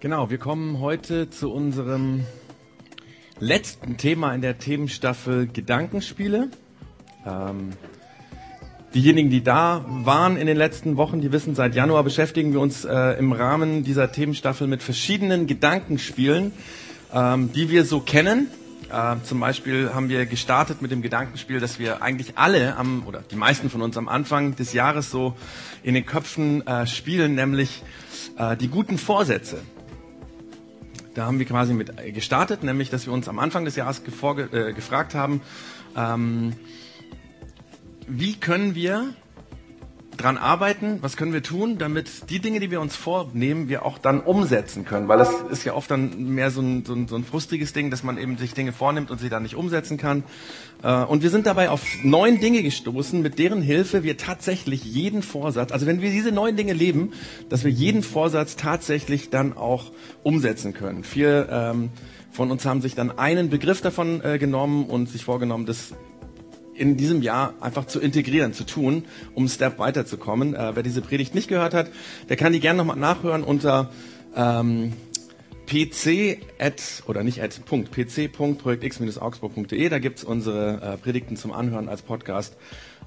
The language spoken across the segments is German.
Genau, wir kommen heute zu unserem letzten Thema in der Themenstaffel Gedankenspiele. Ähm, diejenigen, die da waren in den letzten Wochen, die wissen, seit Januar beschäftigen wir uns äh, im Rahmen dieser Themenstaffel mit verschiedenen Gedankenspielen, ähm, die wir so kennen. Äh, zum Beispiel haben wir gestartet mit dem Gedankenspiel, dass wir eigentlich alle am, oder die meisten von uns am Anfang des Jahres so in den Köpfen äh, spielen, nämlich äh, die guten Vorsätze. Da haben wir quasi mit gestartet, nämlich, dass wir uns am Anfang des Jahres äh, gefragt haben, ähm, wie können wir dran arbeiten, was können wir tun, damit die Dinge, die wir uns vornehmen, wir auch dann umsetzen können. Weil das ist ja oft dann mehr so ein, so ein, so ein frustriges Ding, dass man eben sich Dinge vornimmt und sie dann nicht umsetzen kann. Äh, und wir sind dabei auf neun Dinge gestoßen, mit deren Hilfe wir tatsächlich jeden Vorsatz, also wenn wir diese neun Dinge leben, dass wir jeden Vorsatz tatsächlich dann auch umsetzen können. Vier ähm, von uns haben sich dann einen Begriff davon äh, genommen und sich vorgenommen, das in diesem Jahr einfach zu integrieren, zu tun, um einen Step weiterzukommen. Äh, wer diese Predigt nicht gehört hat, der kann die gerne nochmal nachhören unter ähm, pc at, oder nicht at, Punkt, pc.projektx-augsburg.de. Da gibt's unsere äh, Predigten zum Anhören als Podcast.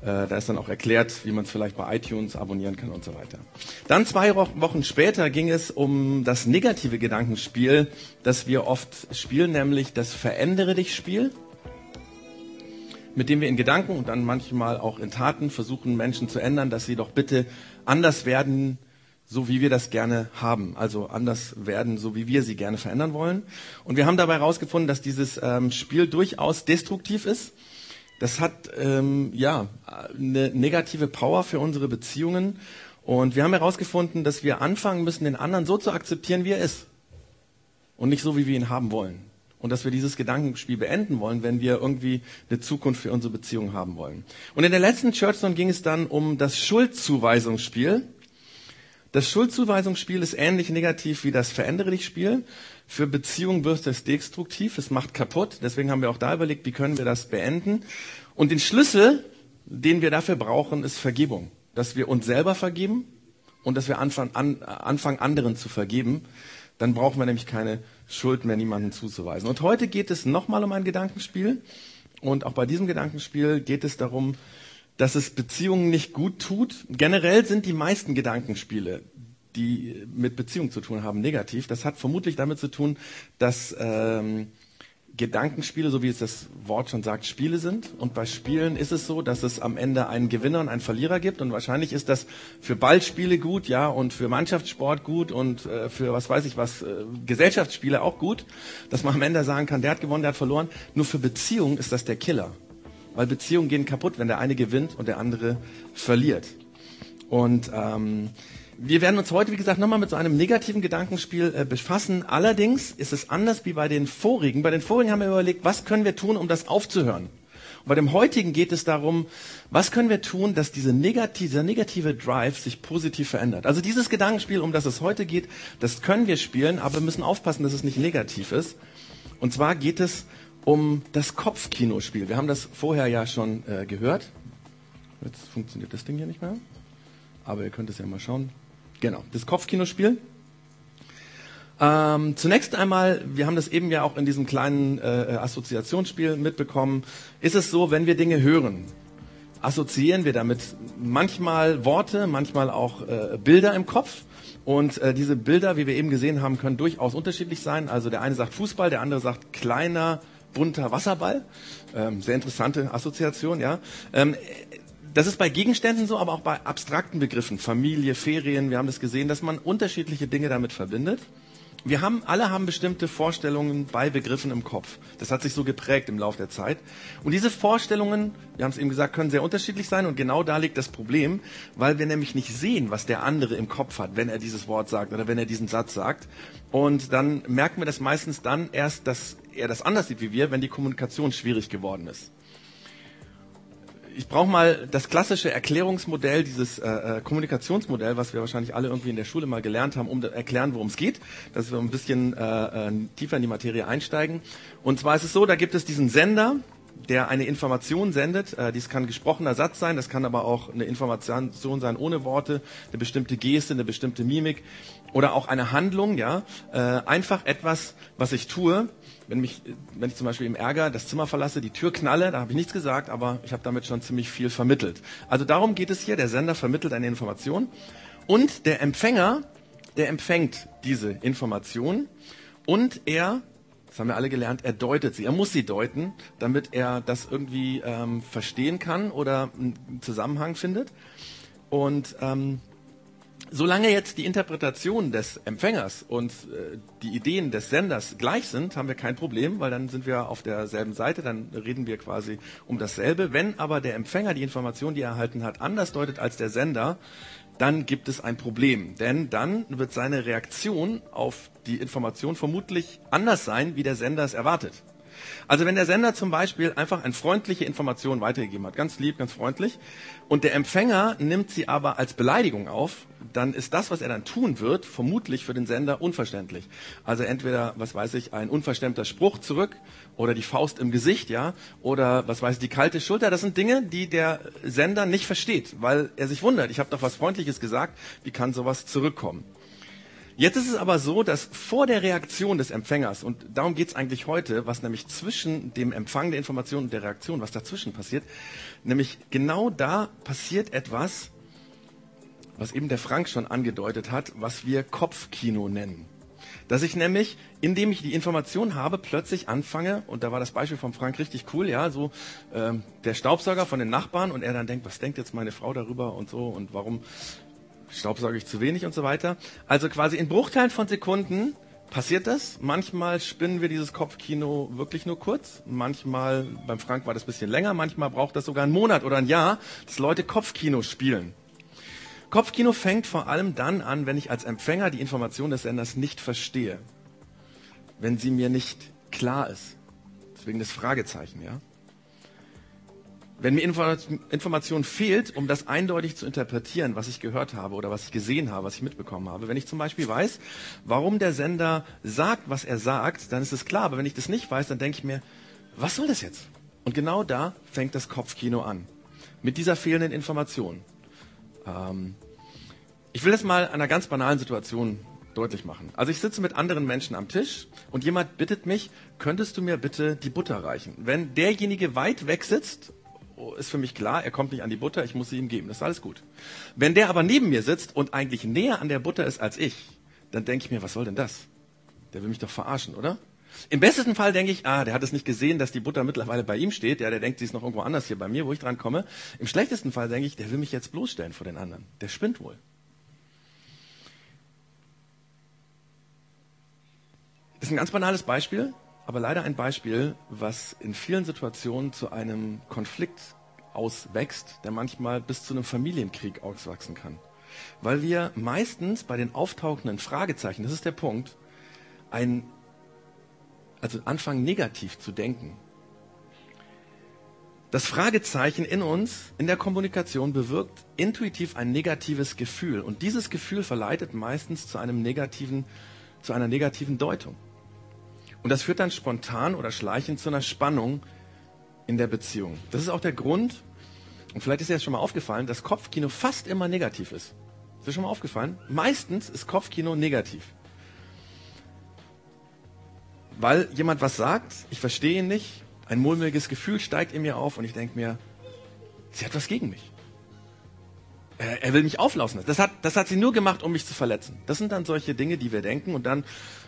Äh, da ist dann auch erklärt, wie man es vielleicht bei iTunes abonnieren kann und so weiter. Dann zwei Wochen später ging es um das negative Gedankenspiel, das wir oft spielen, nämlich das Verändere dich Spiel mit dem wir in Gedanken und dann manchmal auch in Taten versuchen, Menschen zu ändern, dass sie doch bitte anders werden, so wie wir das gerne haben. Also anders werden, so wie wir sie gerne verändern wollen. Und wir haben dabei herausgefunden, dass dieses ähm, Spiel durchaus destruktiv ist. Das hat ähm, ja eine negative Power für unsere Beziehungen. Und wir haben herausgefunden, dass wir anfangen müssen, den anderen so zu akzeptieren, wie er ist. Und nicht so, wie wir ihn haben wollen und dass wir dieses Gedankenspiel beenden wollen, wenn wir irgendwie eine Zukunft für unsere Beziehung haben wollen. Und in der letzten Church Zone ging es dann um das Schuldzuweisungsspiel. Das Schuldzuweisungsspiel ist ähnlich negativ wie das Verändere dich Spiel. Für Beziehungen wird es destruktiv, es macht kaputt. Deswegen haben wir auch da überlegt, wie können wir das beenden. Und den Schlüssel, den wir dafür brauchen, ist Vergebung. Dass wir uns selber vergeben und dass wir anfangen, an, anfangen anderen zu vergeben. Dann brauchen wir nämlich keine Schuld mehr niemandem zuzuweisen. Und heute geht es nochmal um ein Gedankenspiel. Und auch bei diesem Gedankenspiel geht es darum, dass es Beziehungen nicht gut tut. Generell sind die meisten Gedankenspiele, die mit Beziehungen zu tun haben, negativ. Das hat vermutlich damit zu tun, dass ähm, Gedankenspiele, so wie es das Wort schon sagt, Spiele sind. Und bei Spielen ist es so, dass es am Ende einen Gewinner und einen Verlierer gibt. Und wahrscheinlich ist das für Ballspiele gut, ja, und für Mannschaftssport gut und äh, für was weiß ich was, äh, Gesellschaftsspiele auch gut, dass man am Ende sagen kann, der hat gewonnen, der hat verloren. Nur für Beziehungen ist das der Killer. Weil Beziehungen gehen kaputt, wenn der eine gewinnt und der andere verliert. Und ähm, wir werden uns heute, wie gesagt, nochmal mit so einem negativen Gedankenspiel äh, befassen. Allerdings ist es anders wie bei den vorigen. Bei den vorigen haben wir überlegt, was können wir tun, um das aufzuhören. Und bei dem heutigen geht es darum, was können wir tun, dass diese negative, dieser negative Drive sich positiv verändert. Also dieses Gedankenspiel, um das es heute geht, das können wir spielen, aber wir müssen aufpassen, dass es nicht negativ ist. Und zwar geht es um das Kopfkinospiel. Wir haben das vorher ja schon äh, gehört. Jetzt funktioniert das Ding hier nicht mehr. Aber ihr könnt es ja mal schauen. Genau, das Kopfkinospiel. Ähm, zunächst einmal, wir haben das eben ja auch in diesem kleinen äh, Assoziationsspiel mitbekommen, ist es so, wenn wir Dinge hören, assoziieren wir damit manchmal Worte, manchmal auch äh, Bilder im Kopf. Und äh, diese Bilder, wie wir eben gesehen haben, können durchaus unterschiedlich sein. Also der eine sagt Fußball, der andere sagt kleiner, bunter Wasserball. Ähm, sehr interessante Assoziation, ja. Ähm, das ist bei Gegenständen so, aber auch bei abstrakten Begriffen, Familie, Ferien, wir haben das gesehen, dass man unterschiedliche Dinge damit verbindet. Wir haben, alle haben bestimmte Vorstellungen bei Begriffen im Kopf. Das hat sich so geprägt im Laufe der Zeit. Und diese Vorstellungen, wir haben es eben gesagt, können sehr unterschiedlich sein. Und genau da liegt das Problem, weil wir nämlich nicht sehen, was der andere im Kopf hat, wenn er dieses Wort sagt oder wenn er diesen Satz sagt. Und dann merken wir das meistens dann erst, dass er das anders sieht wie wir, wenn die Kommunikation schwierig geworden ist ich brauche mal das klassische Erklärungsmodell, dieses äh, äh, Kommunikationsmodell, was wir wahrscheinlich alle irgendwie in der Schule mal gelernt haben, um zu erklären, worum es geht, dass wir ein bisschen äh, äh, tiefer in die Materie einsteigen. Und zwar ist es so, da gibt es diesen Sender der eine Information sendet. Äh, dies kann gesprochener Satz sein, das kann aber auch eine Information sein ohne Worte, eine bestimmte Geste, eine bestimmte Mimik oder auch eine Handlung. Ja, äh, einfach etwas, was ich tue. Wenn mich, wenn ich zum Beispiel im Ärger das Zimmer verlasse, die Tür knalle, da habe ich nichts gesagt, aber ich habe damit schon ziemlich viel vermittelt. Also darum geht es hier. Der Sender vermittelt eine Information und der Empfänger, der empfängt diese Information und er das haben wir alle gelernt, er deutet sie. Er muss sie deuten, damit er das irgendwie ähm, verstehen kann oder einen Zusammenhang findet. Und ähm, solange jetzt die Interpretation des Empfängers und äh, die Ideen des Senders gleich sind, haben wir kein Problem, weil dann sind wir auf derselben Seite, dann reden wir quasi um dasselbe. Wenn aber der Empfänger die Information, die er erhalten hat, anders deutet als der Sender, dann gibt es ein Problem. Denn dann wird seine Reaktion auf die Information vermutlich anders sein, wie der Sender es erwartet. Also wenn der Sender zum Beispiel einfach eine freundliche Information weitergegeben hat, ganz lieb, ganz freundlich, und der Empfänger nimmt sie aber als Beleidigung auf, dann ist das, was er dann tun wird, vermutlich für den Sender unverständlich. Also entweder, was weiß ich, ein unverständter Spruch zurück oder die Faust im Gesicht, ja, oder was weiß ich, die kalte Schulter. Das sind Dinge, die der Sender nicht versteht, weil er sich wundert. Ich habe doch was Freundliches gesagt. Wie kann sowas zurückkommen? Jetzt ist es aber so, dass vor der Reaktion des Empfängers, und darum geht es eigentlich heute, was nämlich zwischen dem Empfang der Information und der Reaktion, was dazwischen passiert, nämlich genau da passiert etwas, was eben der Frank schon angedeutet hat, was wir Kopfkino nennen. Dass ich nämlich, indem ich die Information habe, plötzlich anfange, und da war das Beispiel von Frank richtig cool, ja, so äh, der Staubsauger von den Nachbarn und er dann denkt, was denkt jetzt meine Frau darüber und so und warum staubsauge ich zu wenig und so weiter. Also quasi in Bruchteilen von Sekunden passiert das. Manchmal spinnen wir dieses Kopfkino wirklich nur kurz. Manchmal, beim Frank war das ein bisschen länger. Manchmal braucht das sogar einen Monat oder ein Jahr, dass Leute Kopfkino spielen. Kopfkino fängt vor allem dann an, wenn ich als Empfänger die Information des Senders nicht verstehe. Wenn sie mir nicht klar ist. Deswegen das Fragezeichen, ja. Wenn mir Information fehlt, um das eindeutig zu interpretieren, was ich gehört habe oder was ich gesehen habe, was ich mitbekommen habe. Wenn ich zum Beispiel weiß, warum der Sender sagt, was er sagt, dann ist es klar. Aber wenn ich das nicht weiß, dann denke ich mir, was soll das jetzt? Und genau da fängt das Kopfkino an. Mit dieser fehlenden Information. Ähm, ich will das mal einer ganz banalen Situation deutlich machen. Also ich sitze mit anderen Menschen am Tisch und jemand bittet mich, könntest du mir bitte die Butter reichen? Wenn derjenige weit weg sitzt ist für mich klar, er kommt nicht an die Butter, ich muss sie ihm geben. Das ist alles gut. Wenn der aber neben mir sitzt und eigentlich näher an der Butter ist als ich, dann denke ich mir, was soll denn das? Der will mich doch verarschen, oder? Im besten Fall denke ich, ah, der hat es nicht gesehen, dass die Butter mittlerweile bei ihm steht. Ja, der denkt, sie ist noch irgendwo anders hier bei mir, wo ich dran komme. Im schlechtesten Fall denke ich, der will mich jetzt bloßstellen vor den anderen. Der spinnt wohl. Das ist ein ganz banales Beispiel aber leider ein Beispiel, was in vielen Situationen zu einem Konflikt auswächst, der manchmal bis zu einem Familienkrieg auswachsen kann. Weil wir meistens bei den auftauchenden Fragezeichen, das ist der Punkt, ein, also anfangen negativ zu denken. Das Fragezeichen in uns, in der Kommunikation, bewirkt intuitiv ein negatives Gefühl. Und dieses Gefühl verleitet meistens zu einem negativen, zu einer negativen Deutung. Und das führt dann spontan oder schleichend zu einer Spannung in der Beziehung. Das ist auch der Grund, und vielleicht ist dir das schon mal aufgefallen, dass Kopfkino fast immer negativ ist. Ist dir schon mal aufgefallen? Meistens ist Kopfkino negativ. Weil jemand was sagt, ich verstehe ihn nicht, ein mulmiges Gefühl steigt in mir auf und ich denke mir, sie hat was gegen mich. Er, er will mich auflaufen. Das hat, das hat sie nur gemacht, um mich zu verletzen. Das sind dann solche Dinge, die wir denken und dann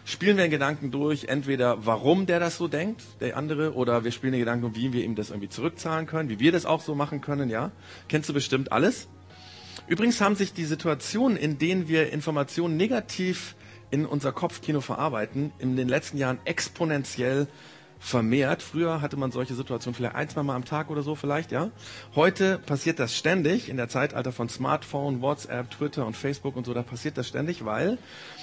spielen wir in Gedanken durch, entweder warum der das so denkt, der andere, oder wir spielen in Gedanken, wie wir ihm das irgendwie zurückzahlen können, wie wir das auch so machen können, ja. Kennst du bestimmt alles? Übrigens haben sich die Situationen, in denen wir Informationen negativ in unser Kopfkino verarbeiten, in den letzten Jahren exponentiell vermehrt. Früher hatte man solche Situationen vielleicht ein, zwei Mal am Tag oder so vielleicht, ja. Heute passiert das ständig in der Zeitalter von Smartphone, WhatsApp, Twitter und Facebook und so, da passiert das ständig, weil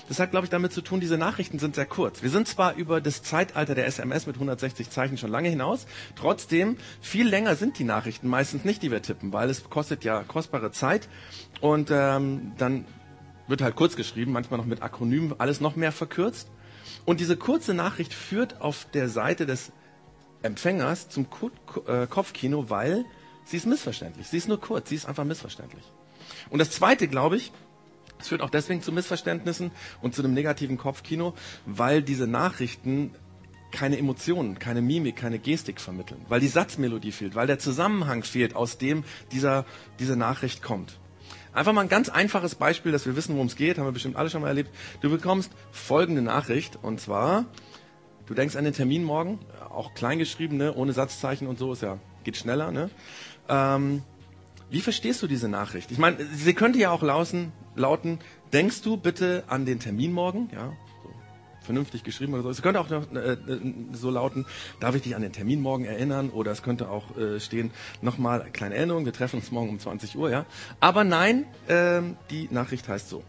das hat, glaube ich, damit zu tun, diese Nachrichten sind sehr kurz. Wir sind zwar über das Zeitalter der SMS mit 160 Zeichen schon lange hinaus, trotzdem viel länger sind die Nachrichten meistens nicht, die wir tippen, weil es kostet ja kostbare Zeit und ähm, dann wird halt kurz geschrieben, manchmal noch mit Akronymen, alles noch mehr verkürzt. Und diese kurze Nachricht führt auf der Seite des Empfängers zum äh, Kopfkino, weil sie ist missverständlich. Sie ist nur kurz, sie ist einfach missverständlich. Und das Zweite, glaube ich, es führt auch deswegen zu Missverständnissen und zu einem negativen Kopfkino, weil diese Nachrichten keine Emotionen, keine Mimik, keine Gestik vermitteln, weil die Satzmelodie fehlt, weil der Zusammenhang fehlt, aus dem dieser, diese Nachricht kommt. Einfach mal ein ganz einfaches Beispiel, dass wir wissen, worum es geht, haben wir bestimmt alle schon mal erlebt. Du bekommst folgende Nachricht und zwar, du denkst an den Termin morgen, auch kleingeschrieben, ne, ohne Satzzeichen und so, ist ja, geht schneller, ne? Ähm, wie verstehst du diese Nachricht? Ich meine, sie könnte ja auch lauten, lauten, denkst du bitte an den Termin morgen, ja? Vernünftig geschrieben oder so. Es könnte auch noch, äh, so lauten, darf ich dich an den Termin morgen erinnern? Oder es könnte auch äh, stehen, nochmal kleine Erinnerung, wir treffen uns morgen um 20 Uhr, ja. Aber nein, äh, die Nachricht heißt so.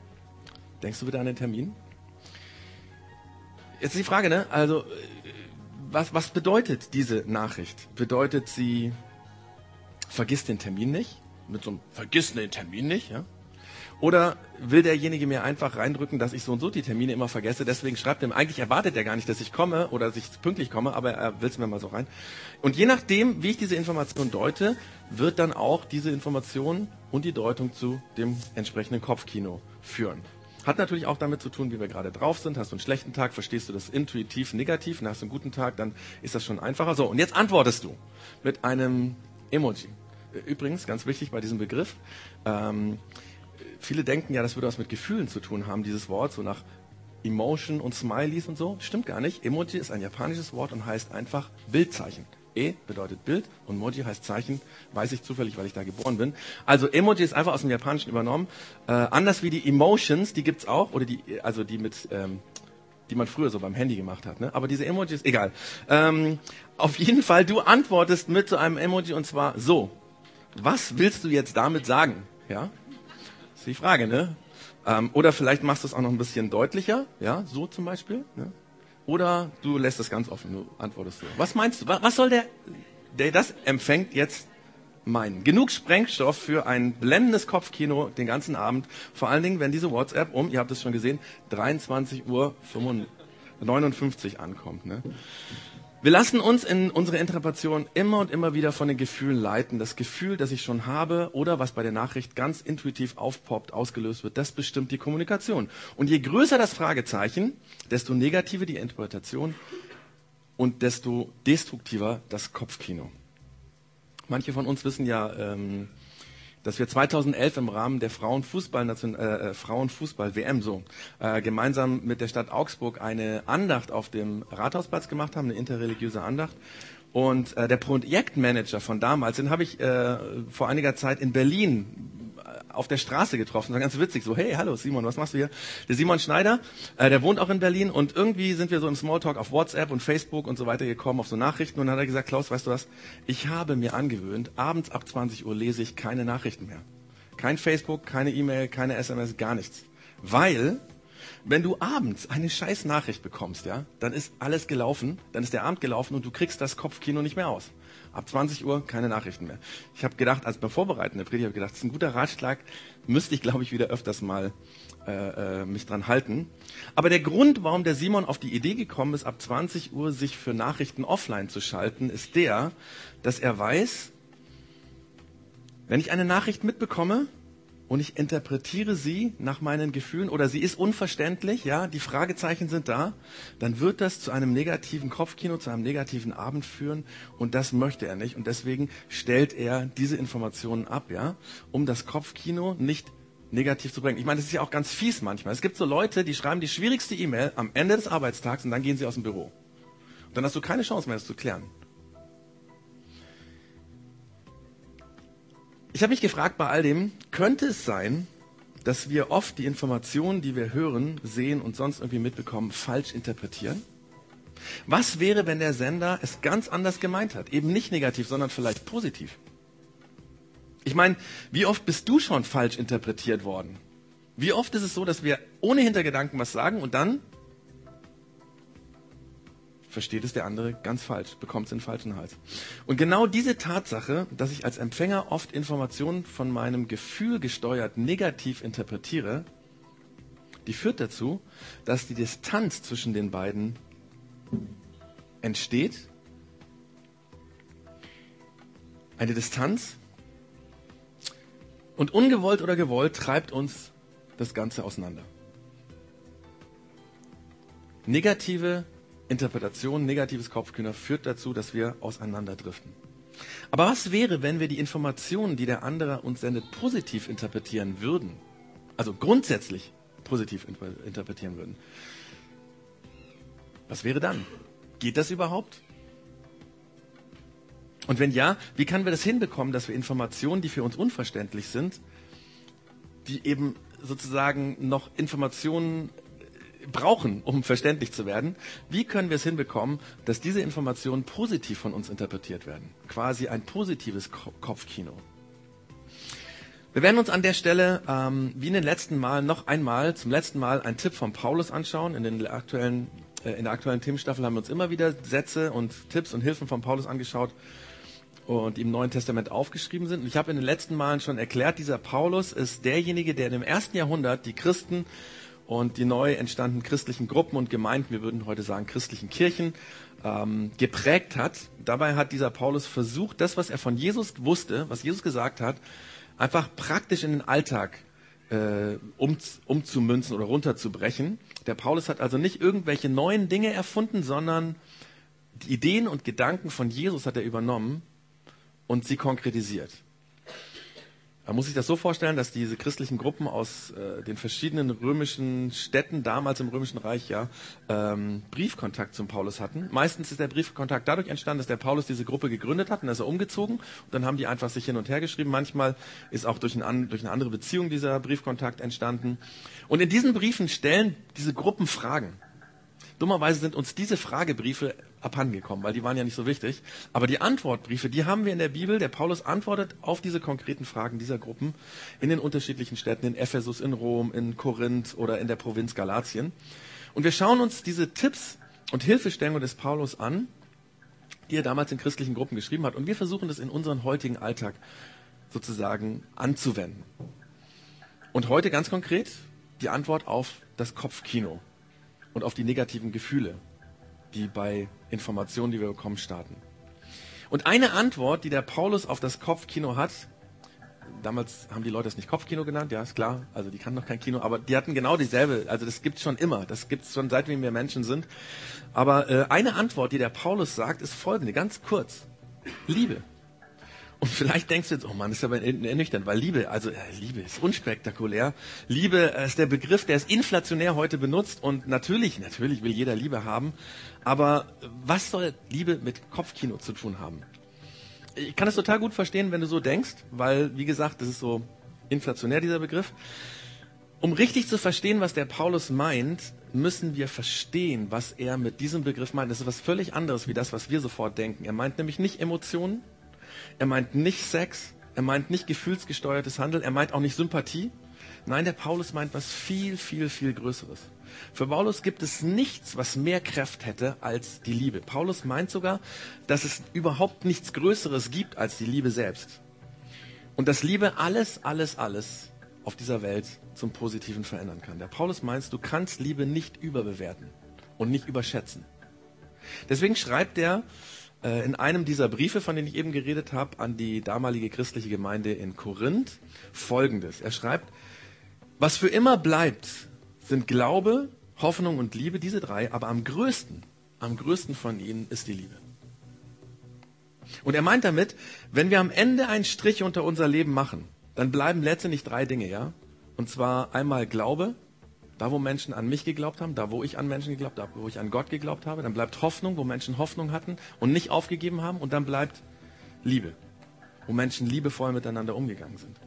Denkst du bitte an den Termin? Jetzt ist die Frage, ne? Also, äh, was, was bedeutet diese Nachricht? Bedeutet sie, vergiss den Termin nicht? Mit so einem Vergiss den Termin nicht, ja? Oder will derjenige mir einfach reindrücken, dass ich so und so die Termine immer vergesse? Deswegen schreibt er, eigentlich erwartet er gar nicht, dass ich komme oder dass ich pünktlich komme, aber er will es mir mal so rein. Und je nachdem, wie ich diese Information deute, wird dann auch diese Information und die Deutung zu dem entsprechenden Kopfkino führen. Hat natürlich auch damit zu tun, wie wir gerade drauf sind. Hast du einen schlechten Tag, verstehst du das intuitiv negativ, und hast du einen guten Tag, dann ist das schon einfacher. So, und jetzt antwortest du mit einem Emoji. Übrigens, ganz wichtig bei diesem Begriff, ähm, viele denken ja, das würde was mit Gefühlen zu tun haben, dieses Wort, so nach Emotion und Smileys und so. Stimmt gar nicht. Emoji ist ein japanisches Wort und heißt einfach Bildzeichen. E bedeutet Bild und Moji heißt Zeichen. Weiß ich zufällig, weil ich da geboren bin. Also Emoji ist einfach aus dem Japanischen übernommen. Äh, anders wie die Emotions, die gibt's auch, oder die, also die mit, ähm, die man früher so beim Handy gemacht hat. Ne? Aber diese Emojis, egal. Ähm, auf jeden Fall, du antwortest mit so einem Emoji und zwar so. Was willst du jetzt damit sagen? Ja? Ist die Frage, ne? Ähm, oder vielleicht machst du es auch noch ein bisschen deutlicher, ja, so zum Beispiel. Ne? Oder du lässt es ganz offen, du antwortest so. Was meinst du? Was soll der, der das empfängt, jetzt meinen? Genug Sprengstoff für ein blendendes Kopfkino den ganzen Abend. Vor allen Dingen, wenn diese WhatsApp um, ihr habt es schon gesehen, 23 Uhr 59 ankommt. Ne? Wir lassen uns in unserer Interpretation immer und immer wieder von den Gefühlen leiten. Das Gefühl, das ich schon habe oder was bei der Nachricht ganz intuitiv aufpoppt, ausgelöst wird, das bestimmt die Kommunikation. Und je größer das Fragezeichen, desto negativer die Interpretation und desto destruktiver das Kopfkino. Manche von uns wissen ja, ähm, dass wir 2011 im Rahmen der Frauenfußball, äh, äh Frauenfußball WM so äh, gemeinsam mit der Stadt Augsburg eine Andacht auf dem Rathausplatz gemacht haben, eine interreligiöse Andacht. Und äh, der Projektmanager von damals, den habe ich äh, vor einiger Zeit in Berlin auf der Straße getroffen. Das war ganz witzig. So, hey, hallo Simon, was machst du hier? Der Simon Schneider, äh, der wohnt auch in Berlin und irgendwie sind wir so im Smalltalk auf WhatsApp und Facebook und so weiter gekommen, auf so Nachrichten und dann hat er gesagt, Klaus, weißt du was? Ich habe mir angewöhnt, abends ab 20 Uhr lese ich keine Nachrichten mehr. Kein Facebook, keine E-Mail, keine SMS, gar nichts. Weil, wenn du abends eine scheiß Nachricht bekommst, ja, dann ist alles gelaufen, dann ist der Abend gelaufen und du kriegst das Kopfkino nicht mehr aus. Ab 20 Uhr keine Nachrichten mehr. Ich habe gedacht, als beim Vorbereiten der Predigt, habe gedacht, das ist ein guter Ratschlag, müsste ich, glaube ich, wieder öfters mal äh, äh, mich dran halten. Aber der Grund, warum der Simon auf die Idee gekommen ist, ab 20 Uhr sich für Nachrichten offline zu schalten, ist der, dass er weiß, wenn ich eine Nachricht mitbekomme, und ich interpretiere sie nach meinen Gefühlen oder sie ist unverständlich, ja, die Fragezeichen sind da, dann wird das zu einem negativen Kopfkino, zu einem negativen Abend führen und das möchte er nicht und deswegen stellt er diese Informationen ab, ja, um das Kopfkino nicht negativ zu bringen. Ich meine, das ist ja auch ganz fies manchmal. Es gibt so Leute, die schreiben die schwierigste E-Mail am Ende des Arbeitstags und dann gehen sie aus dem Büro. Und dann hast du keine Chance mehr, das zu klären. Ich habe mich gefragt bei all dem, könnte es sein, dass wir oft die Informationen, die wir hören, sehen und sonst irgendwie mitbekommen, falsch interpretieren? Was wäre, wenn der Sender es ganz anders gemeint hat? Eben nicht negativ, sondern vielleicht positiv. Ich meine, wie oft bist du schon falsch interpretiert worden? Wie oft ist es so, dass wir ohne Hintergedanken was sagen und dann versteht es der andere ganz falsch, bekommt es in den falschen Hals. Und genau diese Tatsache, dass ich als Empfänger oft Informationen von meinem Gefühl gesteuert negativ interpretiere, die führt dazu, dass die Distanz zwischen den beiden entsteht eine Distanz. Und ungewollt oder gewollt treibt uns das Ganze auseinander. Negative Interpretation, negatives Kopfkino führt dazu, dass wir auseinanderdriften. Aber was wäre, wenn wir die Informationen, die der andere uns sendet, positiv interpretieren würden? Also grundsätzlich positiv interpretieren würden. Was wäre dann? Geht das überhaupt? Und wenn ja, wie können wir das hinbekommen, dass wir Informationen, die für uns unverständlich sind, die eben sozusagen noch Informationen brauchen, um verständlich zu werden, wie können wir es hinbekommen, dass diese Informationen positiv von uns interpretiert werden? Quasi ein positives Kopfkino. Wir werden uns an der Stelle, ähm, wie in den letzten Malen, noch einmal, zum letzten Mal, einen Tipp von Paulus anschauen. In, den aktuellen, äh, in der aktuellen Themenstaffel haben wir uns immer wieder Sätze und Tipps und Hilfen von Paulus angeschaut und im Neuen Testament aufgeschrieben sind. Und ich habe in den letzten Malen schon erklärt, dieser Paulus ist derjenige, der im ersten Jahrhundert die Christen und die neu entstandenen christlichen Gruppen und Gemeinden, wir würden heute sagen christlichen Kirchen, ähm, geprägt hat. Dabei hat dieser Paulus versucht, das, was er von Jesus wusste, was Jesus gesagt hat, einfach praktisch in den Alltag äh, um, umzumünzen oder runterzubrechen. Der Paulus hat also nicht irgendwelche neuen Dinge erfunden, sondern die Ideen und Gedanken von Jesus hat er übernommen und sie konkretisiert. Man muss sich das so vorstellen, dass diese christlichen Gruppen aus äh, den verschiedenen römischen Städten, damals im römischen Reich ja, ähm, Briefkontakt zum Paulus hatten. Meistens ist der Briefkontakt dadurch entstanden, dass der Paulus diese Gruppe gegründet hat und ist er umgezogen und dann haben die einfach sich hin und her geschrieben. Manchmal ist auch durch, ein, durch eine andere Beziehung dieser Briefkontakt entstanden. Und in diesen Briefen stellen diese Gruppen Fragen. Dummerweise sind uns diese Fragebriefe abhandengekommen, weil die waren ja nicht so wichtig. Aber die Antwortbriefe, die haben wir in der Bibel. Der Paulus antwortet auf diese konkreten Fragen dieser Gruppen in den unterschiedlichen Städten, in Ephesus, in Rom, in Korinth oder in der Provinz Galatien. Und wir schauen uns diese Tipps und Hilfestellungen des Paulus an, die er damals in christlichen Gruppen geschrieben hat. Und wir versuchen das in unseren heutigen Alltag sozusagen anzuwenden. Und heute ganz konkret die Antwort auf das Kopfkino und auf die negativen Gefühle, die bei Informationen, die wir bekommen, starten. Und eine Antwort, die der Paulus auf das Kopfkino hat, damals haben die Leute es nicht Kopfkino genannt, ja, ist klar, also die kannten noch kein Kino, aber die hatten genau dieselbe, also das gibt's schon immer, das gibt's schon seit wir Menschen sind. Aber äh, eine Antwort, die der Paulus sagt, ist folgende, ganz kurz. Liebe. Und vielleicht denkst du jetzt, oh Mann, ist aber ernüchternd, weil Liebe, also äh, Liebe ist unspektakulär. Liebe äh, ist der Begriff, der ist inflationär heute benutzt und natürlich, natürlich will jeder Liebe haben. Aber was soll Liebe mit Kopfkino zu tun haben? Ich kann es total gut verstehen, wenn du so denkst, weil, wie gesagt, das ist so inflationär, dieser Begriff. Um richtig zu verstehen, was der Paulus meint, müssen wir verstehen, was er mit diesem Begriff meint. Das ist was völlig anderes, wie das, was wir sofort denken. Er meint nämlich nicht Emotionen, er meint nicht Sex, er meint nicht gefühlsgesteuertes Handeln, er meint auch nicht Sympathie. Nein, der Paulus meint was viel, viel, viel Größeres. Für Paulus gibt es nichts, was mehr Kraft hätte als die Liebe. Paulus meint sogar, dass es überhaupt nichts Größeres gibt als die Liebe selbst. Und dass Liebe alles, alles, alles auf dieser Welt zum Positiven verändern kann. Der Paulus meint, du kannst Liebe nicht überbewerten und nicht überschätzen. Deswegen schreibt er in einem dieser Briefe, von denen ich eben geredet habe, an die damalige christliche Gemeinde in Korinth folgendes. Er schreibt, was für immer bleibt, sind Glaube, Hoffnung und Liebe, diese drei, aber am größten, am größten von ihnen ist die Liebe. Und er meint damit, wenn wir am Ende einen Strich unter unser Leben machen, dann bleiben letztendlich drei Dinge, ja? Und zwar einmal Glaube, da wo Menschen an mich geglaubt haben, da wo ich an Menschen geglaubt habe, wo ich an Gott geglaubt habe, dann bleibt Hoffnung, wo Menschen Hoffnung hatten und nicht aufgegeben haben und dann bleibt Liebe, wo Menschen liebevoll miteinander umgegangen sind.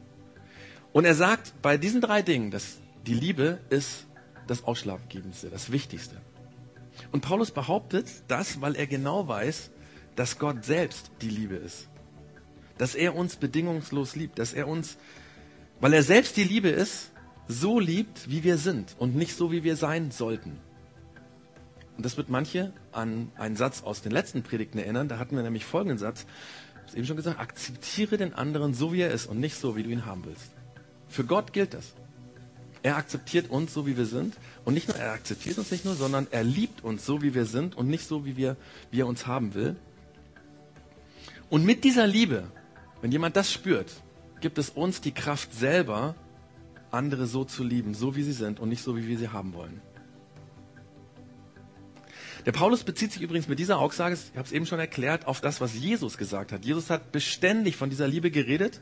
Und er sagt bei diesen drei Dingen, dass die Liebe ist das Ausschlaggebendste, das Wichtigste. Und Paulus behauptet das, weil er genau weiß, dass Gott selbst die Liebe ist. Dass er uns bedingungslos liebt, dass er uns, weil er selbst die Liebe ist, so liebt, wie wir sind und nicht so, wie wir sein sollten. Und das wird manche an einen Satz aus den letzten Predigten erinnern. Da hatten wir nämlich folgenden Satz. Ich habe eben schon gesagt, akzeptiere den anderen so, wie er ist und nicht so, wie du ihn haben willst. Für Gott gilt das. Er akzeptiert uns so, wie wir sind. Und nicht nur, er akzeptiert uns nicht nur, sondern er liebt uns so, wie wir sind und nicht so, wie, wir, wie er uns haben will. Und mit dieser Liebe Wenn jemand das spürt, gibt es uns die Kraft selber, andere so zu lieben, so wie sie sind und nicht so, wie wir sie haben wollen. Der Paulus bezieht sich übrigens mit dieser Aussage, ich habe es eben schon erklärt, auf das, was Jesus gesagt hat. Jesus hat beständig von dieser Liebe geredet.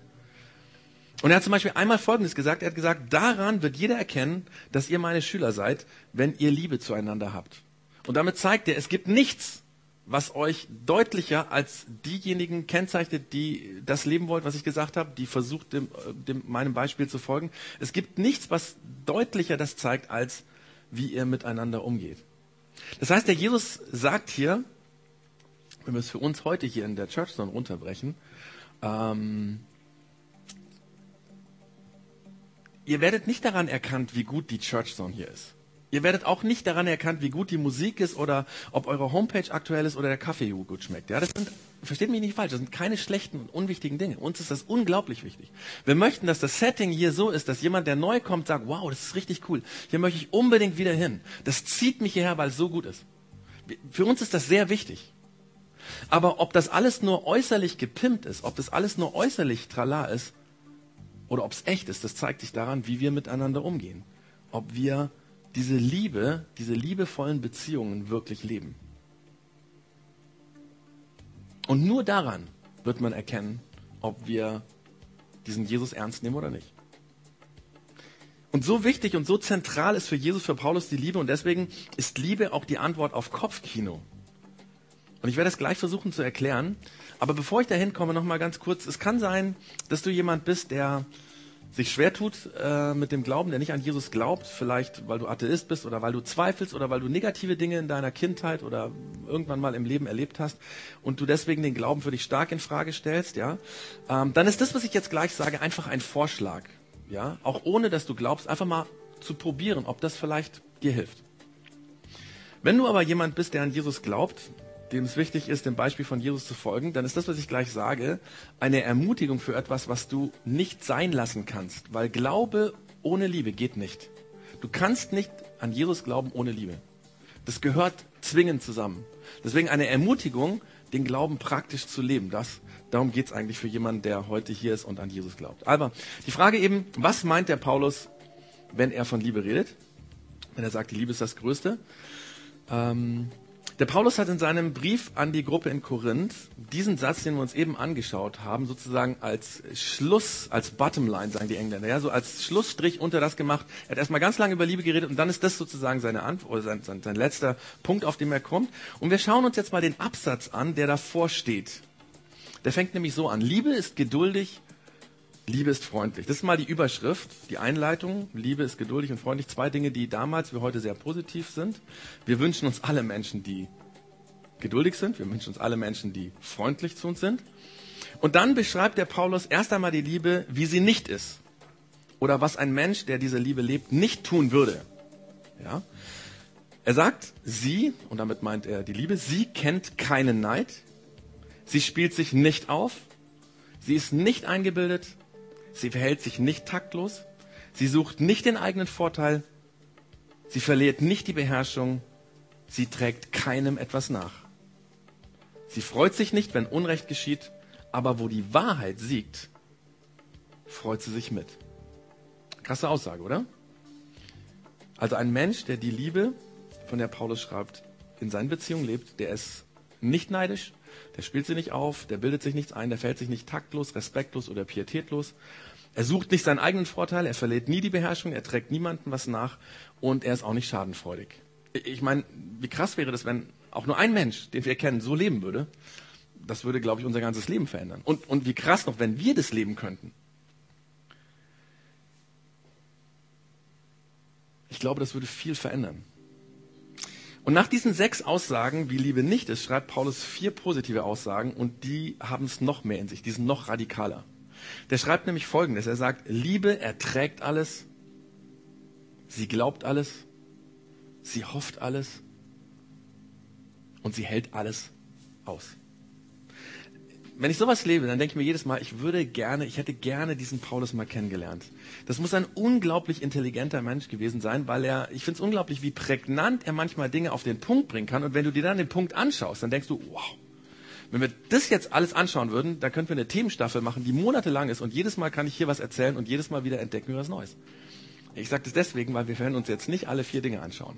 Und er hat zum Beispiel einmal Folgendes gesagt. Er hat gesagt, daran wird jeder erkennen, dass ihr meine Schüler seid, wenn ihr Liebe zueinander habt. Und damit zeigt er, es gibt nichts, was euch deutlicher als diejenigen kennzeichnet, die das leben wollt, was ich gesagt habe, die versucht, dem, dem, meinem Beispiel zu folgen. Es gibt nichts, was deutlicher das zeigt, als wie ihr miteinander umgeht. Das heißt, der Jesus sagt hier, wenn wir es für uns heute hier in der Church Zone runterbrechen, ähm, ihr werdet nicht daran erkannt, wie gut die Church Zone hier ist. Ihr werdet auch nicht daran erkannt, wie gut die Musik ist oder ob eure Homepage aktuell ist oder der Kaffee gut schmeckt. Ja, das sind, versteht mich nicht falsch, das sind keine schlechten und unwichtigen Dinge. Uns ist das unglaublich wichtig. Wir möchten, dass das Setting hier so ist, dass jemand, der neu kommt, sagt, wow, das ist richtig cool. Hier möchte ich unbedingt wieder hin. Das zieht mich hierher, weil es so gut ist. Für uns ist das sehr wichtig. Aber ob das alles nur äußerlich gepimpt ist, ob das alles nur äußerlich trala ist, oder ob es echt ist, das zeigt sich daran, wie wir miteinander umgehen. Ob wir diese Liebe, diese liebevollen Beziehungen wirklich leben. Und nur daran wird man erkennen, ob wir diesen Jesus ernst nehmen oder nicht. Und so wichtig und so zentral ist für Jesus, für Paulus die Liebe und deswegen ist Liebe auch die Antwort auf Kopfkino. Und ich werde es gleich versuchen zu erklären. Aber bevor ich dahin komme, noch mal ganz kurz. Es kann sein, dass du jemand bist, der sich schwer tut äh, mit dem Glauben, der nicht an Jesus glaubt, vielleicht weil du Atheist bist oder weil du zweifelst oder weil du negative Dinge in deiner Kindheit oder irgendwann mal im Leben erlebt hast und du deswegen den Glauben für dich stark in Frage stellst, ja, ähm, dann ist das, was ich jetzt gleich sage, einfach ein Vorschlag, ja, auch ohne dass du glaubst, einfach mal zu probieren, ob das vielleicht dir hilft. Wenn du aber jemand bist, der an Jesus glaubt, dem es wichtig ist, dem Beispiel von Jesus zu folgen, dann ist das, was ich gleich sage, eine Ermutigung für etwas, was du nicht sein lassen kannst. Weil Glaube ohne Liebe geht nicht. Du kannst nicht an Jesus glauben ohne Liebe. Das gehört zwingend zusammen. Deswegen eine Ermutigung, den Glauben praktisch zu leben. Das, darum geht es eigentlich für jemanden, der heute hier ist und an Jesus glaubt. Aber die Frage eben, was meint der Paulus, wenn er von Liebe redet? Wenn er sagt, die Liebe ist das Größte. Ähm, der Paulus hat in seinem Brief an die Gruppe in Korinth diesen Satz, den wir uns eben angeschaut haben, sozusagen als Schluss, als Bottomline, sagen die Engländer, ja, so als Schlussstrich unter das gemacht. Er hat erstmal ganz lange über Liebe geredet und dann ist das sozusagen seine Antwort, oder sein, sein, sein letzter Punkt, auf den er kommt. Und wir schauen uns jetzt mal den Absatz an, der davor steht. Der fängt nämlich so an. Liebe ist geduldig Liebe ist freundlich. Das ist mal die Überschrift, die Einleitung. Liebe ist geduldig und freundlich. Zwei Dinge, die damals wie heute sehr positiv sind. Wir wünschen uns alle Menschen, die geduldig sind. Wir wünschen uns alle Menschen, die freundlich zu uns sind. Und dann beschreibt der Paulus erst einmal die Liebe, wie sie nicht ist. Oder was ein Mensch, der diese Liebe lebt, nicht tun würde. Ja? Er sagt, sie, und damit meint er die Liebe, sie kennt keinen Neid. Sie spielt sich nicht auf. Sie ist nicht eingebildet. Sie verhält sich nicht taktlos. Sie sucht nicht den eigenen Vorteil. Sie verliert nicht die Beherrschung. Sie trägt keinem etwas nach. Sie freut sich nicht, wenn Unrecht geschieht, aber wo die Wahrheit siegt, freut sie sich mit. Krasse Aussage, oder? Also ein Mensch, der die Liebe, von der Paulus schreibt, in seinen Beziehungen lebt, der ist nicht neidisch, der spielt sie nicht auf, der bildet sich nichts ein, der fällt sich nicht taktlos, respektlos oder pietätlos. Er sucht nicht seinen eigenen Vorteil, er verliert nie die Beherrschung, er trägt niemandem was nach und er ist auch nicht schadenfreudig. Ich meine, wie krass wäre das, wenn auch nur ein Mensch, den wir kennen, so leben würde? Das würde, glaube ich, unser ganzes Leben verändern. Und, und wie krass noch, wenn wir das leben könnten. Ich glaube, das würde viel verändern. Und nach diesen sechs Aussagen, wie Liebe nicht ist, schreibt Paulus vier positive Aussagen und die haben es noch mehr in sich, die sind noch radikaler. Der schreibt nämlich Folgendes. Er sagt, Liebe erträgt alles, sie glaubt alles, sie hofft alles und sie hält alles aus wenn ich sowas lebe, dann denke ich mir jedes Mal, ich würde gerne, ich hätte gerne diesen Paulus mal kennengelernt. Das muss ein unglaublich intelligenter Mensch gewesen sein, weil er, ich finde es unglaublich, wie prägnant er manchmal Dinge auf den Punkt bringen kann. Und wenn du dir dann den Punkt anschaust, dann denkst du, wow, Wenn wir das jetzt alles anschauen würden, dann könnten wir eine Themenstaffel machen, die monatelang ist und jedes Mal kann ich hier was erzählen und jedes Mal wieder entdecken wir was Neues. Ich sage das deswegen, weil wir werden uns jetzt nicht alle vier Dinge anschauen.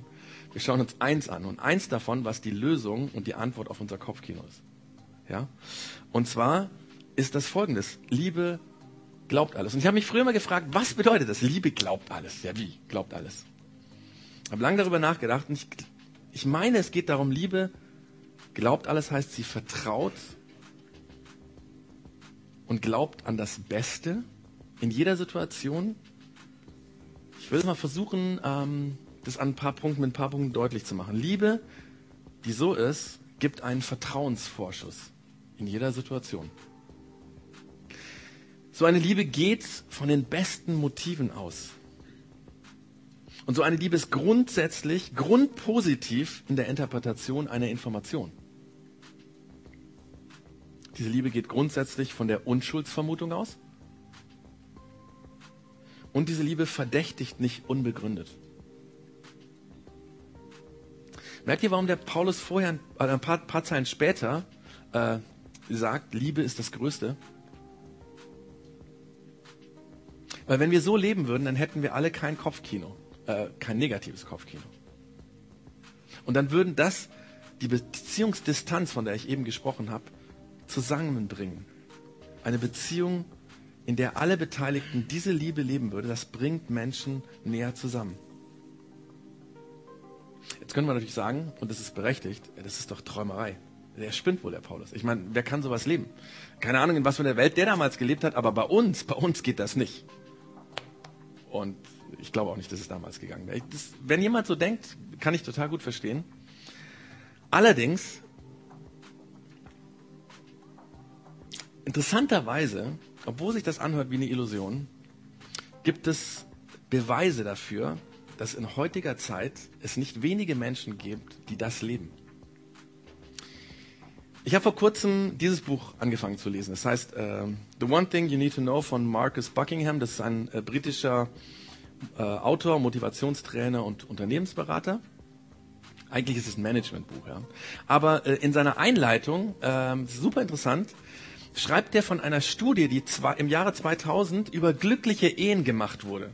Wir schauen uns eins an und eins davon, was die Lösung und die Antwort auf unser Kopfkino ist. Ja? Und zwar ist das folgendes. Liebe glaubt alles. Und ich habe mich früher mal gefragt, was bedeutet das? Liebe glaubt alles. Ja, wie? Glaubt alles. Ich habe lange darüber nachgedacht und ich, ich meine, es geht darum, Liebe glaubt alles heißt, sie vertraut und glaubt an das Beste in jeder Situation. Ich will mal versuchen, ähm, das an ein paar Punkten mit ein paar Punkten deutlich zu machen. Liebe, die so ist, gibt einen Vertrauensvorschuss in jeder Situation. So eine Liebe geht von den besten Motiven aus. Und so eine Liebe ist grundsätzlich, grundpositiv in der Interpretation einer Information. Diese Liebe geht grundsätzlich von der Unschuldsvermutung aus. Und diese Liebe verdächtigt nicht unbegründet. Merkt ihr, warum der Paulus vorher, äh, ein paar, paar Zeilen später, äh, sagt, Liebe ist das Größte? Weil wenn wir so leben würden, dann hätten wir alle kein Kopfkino, äh, kein negatives Kopfkino. Und dann würden das, die Beziehungsdistanz, von der ich eben gesprochen habe, zusammenbringen. Eine Beziehung, in der alle Beteiligten diese Liebe leben würde, das bringt Menschen näher zusammen. Jetzt können wir natürlich sagen, und das ist berechtigt, das ist doch Träumerei. Der spinnt wohl, der Paulus. Ich meine, wer kann sowas leben? Keine Ahnung, in was für einer Welt der damals gelebt hat, aber bei uns, bei uns geht das nicht. Und ich glaube auch nicht, dass es damals gegangen wäre. Das, wenn jemand so denkt, kann ich total gut verstehen. Allerdings, interessanterweise, obwohl sich das anhört wie eine Illusion, gibt es Beweise dafür, dass in heutiger Zeit es nicht wenige Menschen gibt, die das leben. Ich habe vor kurzem dieses Buch angefangen zu lesen. Das heißt uh, The One Thing You Need to Know von Marcus Buckingham. Das ist ein äh, britischer äh, Autor, Motivationstrainer und Unternehmensberater. Eigentlich ist es ein Managementbuch, ja. Aber äh, in seiner Einleitung, äh, super interessant, schreibt er von einer Studie, die zwar im Jahre 2000 über glückliche Ehen gemacht wurde.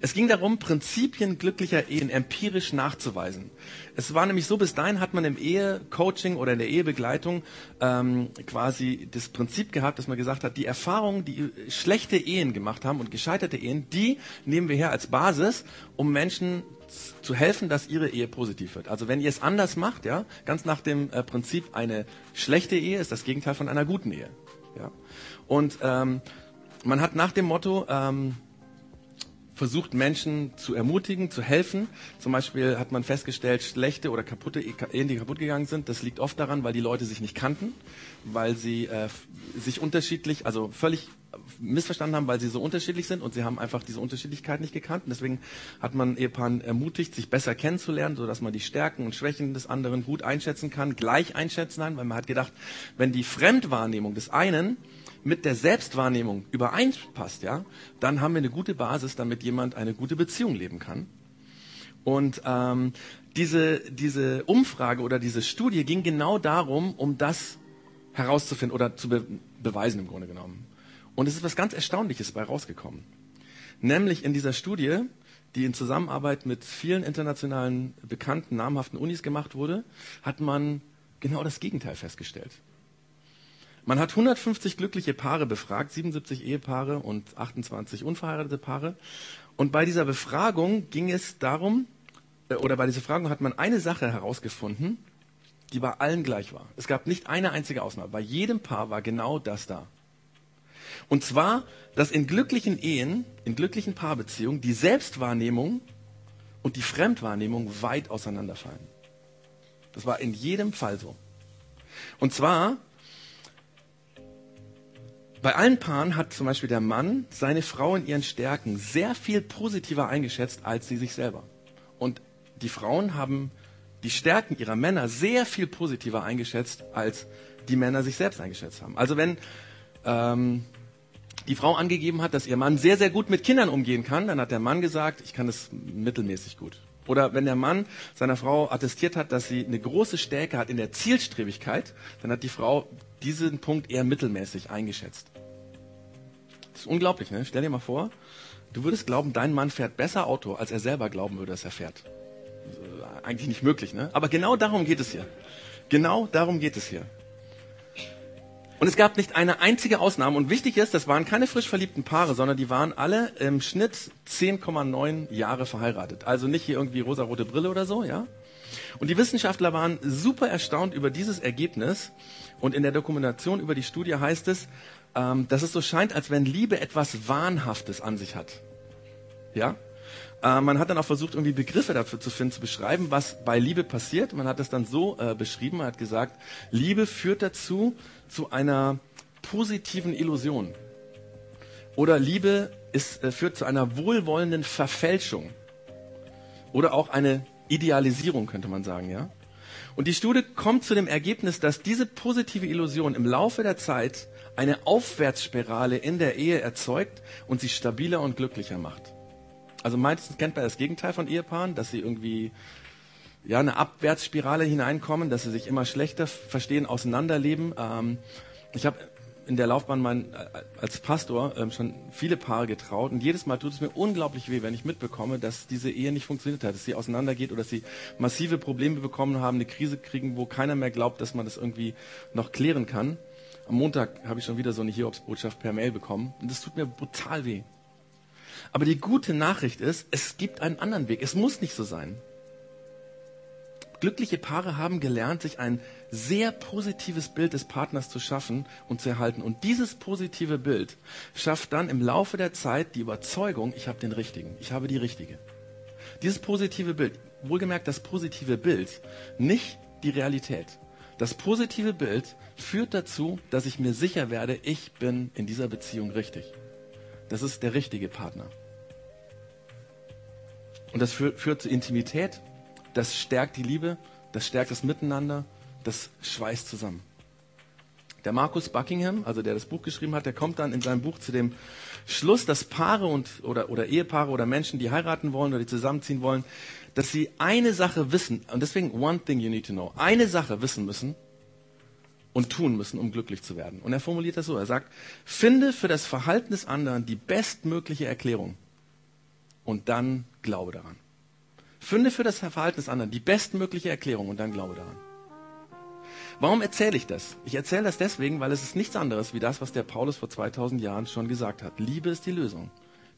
Es ging darum, Prinzipien glücklicher Ehen empirisch nachzuweisen. Es war nämlich so, bis dahin hat man im Ehecoaching oder in der Ehebegleitung ähm, quasi das Prinzip gehabt, dass man gesagt hat, die Erfahrungen, die schlechte Ehen gemacht haben und gescheiterte Ehen, die nehmen wir her als Basis, um Menschen zu helfen, dass ihre Ehe positiv wird. Also wenn ihr es anders macht, ja, ganz nach dem äh, Prinzip, eine schlechte Ehe ist das Gegenteil von einer guten Ehe. Ja. Und ähm, man hat nach dem Motto, ähm, versucht Menschen zu ermutigen, zu helfen. Zum Beispiel hat man festgestellt, schlechte oder kaputte Ehen, die kaputt gegangen sind, das liegt oft daran, weil die Leute sich nicht kannten, weil sie äh, sich unterschiedlich, also völlig missverstanden haben, weil sie so unterschiedlich sind und sie haben einfach diese Unterschiedlichkeit nicht gekannt. Und deswegen hat man Ehepaaren ermutigt, sich besser kennenzulernen, sodass man die Stärken und Schwächen des anderen gut einschätzen kann, gleich einschätzen kann, weil man hat gedacht, wenn die Fremdwahrnehmung des einen mit der Selbstwahrnehmung übereinpasst, ja, dann haben wir eine gute Basis, damit jemand eine gute Beziehung leben kann. Und ähm, diese, diese Umfrage oder diese Studie ging genau darum, um das herauszufinden oder zu be beweisen im Grunde genommen. Und es ist was ganz Erstaunliches bei rausgekommen. Nämlich in dieser Studie, die in Zusammenarbeit mit vielen internationalen bekannten, namhaften Unis gemacht wurde, hat man genau das Gegenteil festgestellt. Man hat 150 glückliche Paare befragt, 77 Ehepaare und 28 unverheiratete Paare. Und bei dieser Befragung ging es darum, äh, oder bei dieser Befragung hat man eine Sache herausgefunden, die bei allen gleich war. Es gab nicht eine einzige Ausnahme. Bei jedem Paar war genau das da. Und zwar, dass in glücklichen Ehen, in glücklichen Paarbeziehungen die Selbstwahrnehmung und die Fremdwahrnehmung weit auseinanderfallen. Das war in jedem Fall so. Und zwar bei allen Paaren hat zum Beispiel der Mann seine Frau in ihren Stärken sehr viel positiver eingeschätzt als sie sich selber. Und die Frauen haben die Stärken ihrer Männer sehr viel positiver eingeschätzt, als die Männer sich selbst eingeschätzt haben. Also wenn ähm, die Frau angegeben hat, dass ihr Mann sehr, sehr gut mit Kindern umgehen kann, dann hat der Mann gesagt, ich kann das mittelmäßig gut. Oder wenn der Mann seiner Frau attestiert hat, dass sie eine große Stärke hat in der Zielstrebigkeit, dann hat die Frau diesen Punkt eher mittelmäßig eingeschätzt. Das ist unglaublich, ne? Stell dir mal vor, du würdest glauben, dein Mann fährt besser Auto, als er selber glauben würde, dass er fährt. Eigentlich nicht möglich, ne? Aber genau darum geht es hier. Genau darum geht es hier. Und es gab nicht eine einzige Ausnahme. Und wichtig ist, das waren keine frisch verliebten Paare, sondern die waren alle im Schnitt 10,9 Jahre verheiratet. Also nicht hier irgendwie rosarote Brille oder so, ja? Und die Wissenschaftler waren super erstaunt über dieses Ergebnis. Und in der Dokumentation über die Studie heißt es, ähm, dass es so scheint, als wenn Liebe etwas Wahnhaftes an sich hat. Ja? Äh, man hat dann auch versucht, irgendwie Begriffe dafür zu finden, zu beschreiben, was bei Liebe passiert. Man hat das dann so äh, beschrieben, man hat gesagt, Liebe führt dazu, zu einer positiven Illusion. Oder Liebe ist, äh, führt zu einer wohlwollenden Verfälschung. Oder auch eine Idealisierung, könnte man sagen, ja. Und die Studie kommt zu dem Ergebnis, dass diese positive Illusion im Laufe der Zeit eine Aufwärtsspirale in der Ehe erzeugt und sie stabiler und glücklicher macht. Also meistens kennt man das Gegenteil von Ehepaaren, dass sie irgendwie ja eine Abwärtsspirale hineinkommen, dass sie sich immer schlechter verstehen, auseinanderleben. Ähm, ich habe in der Laufbahn mein, äh, als Pastor ähm, schon viele Paare getraut und jedes Mal tut es mir unglaublich weh, wenn ich mitbekomme, dass diese Ehe nicht funktioniert hat, dass sie auseinandergeht oder dass sie massive Probleme bekommen haben, eine Krise kriegen, wo keiner mehr glaubt, dass man das irgendwie noch klären kann. Am Montag habe ich schon wieder so eine Hiobsbotschaft per Mail bekommen und das tut mir brutal weh. Aber die gute Nachricht ist, es gibt einen anderen Weg. Es muss nicht so sein. Glückliche Paare haben gelernt, sich ein sehr positives Bild des Partners zu schaffen und zu erhalten. Und dieses positive Bild schafft dann im Laufe der Zeit die Überzeugung, ich habe den richtigen, ich habe die richtige. Dieses positive Bild, wohlgemerkt das positive Bild, nicht die Realität. Das positive Bild führt dazu, dass ich mir sicher werde, ich bin in dieser Beziehung richtig. Das ist der richtige Partner. Und das führt, zu Intimität, das stärkt die Liebe, das stärkt das Miteinander, das schweißt zusammen. Der Markus Buckingham, also der das Buch geschrieben hat, der kommt dann in seinem Buch zu dem Schluss, dass Paare und, oder, oder Ehepaare oder Menschen, die heiraten wollen oder die zusammenziehen wollen, dass sie eine Sache wissen, und deswegen one thing you need to know, eine Sache wissen müssen und tun müssen, um glücklich zu werden. Und er formuliert das so, er sagt, finde für das Verhalten des anderen die bestmögliche Erklärung und dann glaube daran. Finde für das Verhalten des anderen die bestmögliche Erklärung und dann glaube daran. Warum erzähle ich das? Ich erzähle das deswegen, weil es ist nichts anderes wie das, was der Paulus vor 2000 Jahren schon gesagt hat. Liebe ist die Lösung.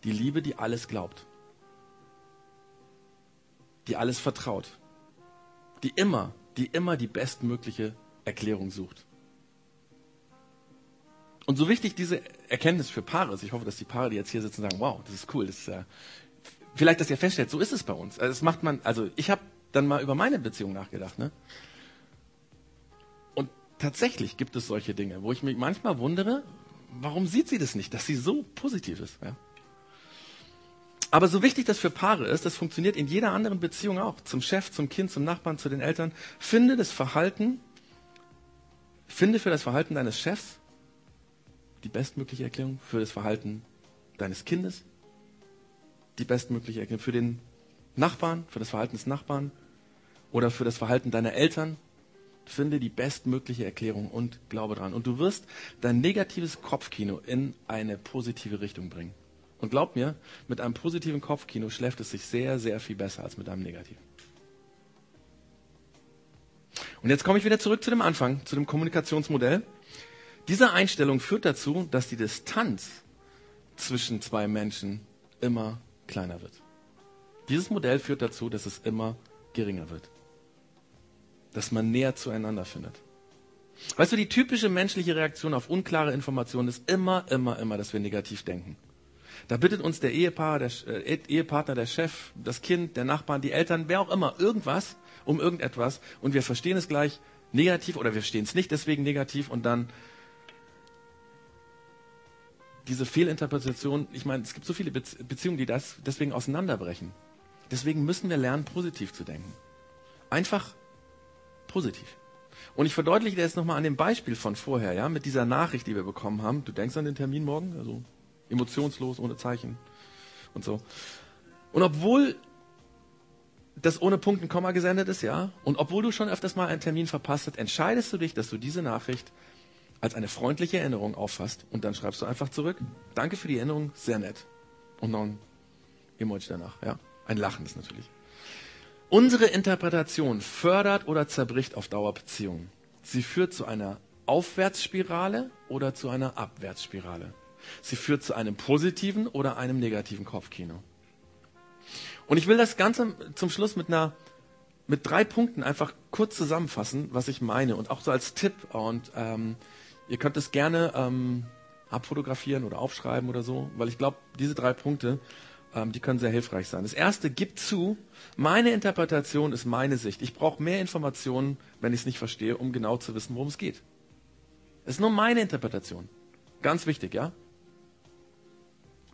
Die Liebe, die alles glaubt. Die alles vertraut. Die immer, die immer die bestmögliche Erklärung sucht. Und so wichtig diese Erkenntnis für Paare ist, ich hoffe, dass die Paare, die jetzt hier sitzen, sagen, wow, das ist cool, das ist ja, vielleicht, dass ihr feststellt, so ist es bei uns. Also das macht man, also ich habe dann mal über meine Beziehung nachgedacht, ne? Und tatsächlich gibt es solche Dinge, wo ich mich manchmal wundere, warum sieht sie das nicht, dass sie so positiv ist, ja? Aber so wichtig das für Paare ist, das funktioniert in jeder anderen Beziehung auch. Zum Chef, zum Kind, zum Nachbarn, zu den Eltern. Finde das Verhalten, finde für das Verhalten deines Chefs die bestmögliche Erklärung, für das Verhalten deines Kindes die bestmögliche Erklärung. Für den Nachbarn, für das Verhalten des Nachbarn oder für das Verhalten deiner Eltern. Finde die bestmögliche Erklärung und glaube dran. Und du wirst dein negatives Kopfkino in eine positive Richtung bringen. Und glaub mir, mit einem positiven Kopfkino schläft es sich sehr, sehr viel besser als mit einem negativen. Und jetzt komme ich wieder zurück zu dem Anfang, zu dem Kommunikationsmodell. Diese Einstellung führt dazu, dass die Distanz zwischen zwei Menschen immer kleiner wird. Dieses Modell führt dazu, dass es immer geringer wird. Dass man näher zueinander findet. Weißt du, die typische menschliche Reaktion auf unklare Informationen ist immer, immer, immer, dass wir negativ denken. Da bittet uns der, Ehepaar, der äh, Ehepartner, der Chef, das Kind, der Nachbarn, die Eltern, wer auch immer, irgendwas, um irgendetwas und wir verstehen es gleich negativ oder wir verstehen es nicht deswegen negativ und dann diese Fehlinterpretation, ich meine, es gibt so viele Beziehungen, die das deswegen auseinanderbrechen. Deswegen müssen wir lernen, positiv zu denken. Einfach positiv. Und ich verdeutliche das nochmal an dem Beispiel von vorher, ja, mit dieser Nachricht, die wir bekommen haben. Du denkst an den Termin morgen, also emotionslos, ohne Zeichen und so. Und obwohl das ohne Punkt und Komma gesendet ist, ja. Und obwohl du schon öfters mal einen Termin verpasst hast, entscheidest du dich, dass du diese Nachricht als eine freundliche Erinnerung auffasst und dann schreibst du einfach zurück. Danke für die Erinnerung, sehr nett. Und noch ein Emoji danach, ja. Ein lachendes natürlich. Unsere Interpretation fördert oder zerbricht auf Dauer Beziehungen. Sie führt zu einer Aufwärtsspirale oder zu einer Abwärtsspirale. Sie führt zu einem positiven oder einem negativen Kopfkino. Und ich will das Ganze zum Schluss mit einer mit drei Punkten einfach kurz zusammenfassen, was ich meine und auch so als Tipp. Und ähm, ihr könnt es gerne ähm, abfotografieren oder aufschreiben oder so, weil ich glaube, diese drei Punkte, ähm, die können sehr hilfreich sein. Das erste, gib zu, meine Interpretation ist meine Sicht. Ich brauche mehr Informationen, wenn ich es nicht verstehe, um genau zu wissen, worum es geht. Es ist nur meine Interpretation. Ganz wichtig, ja?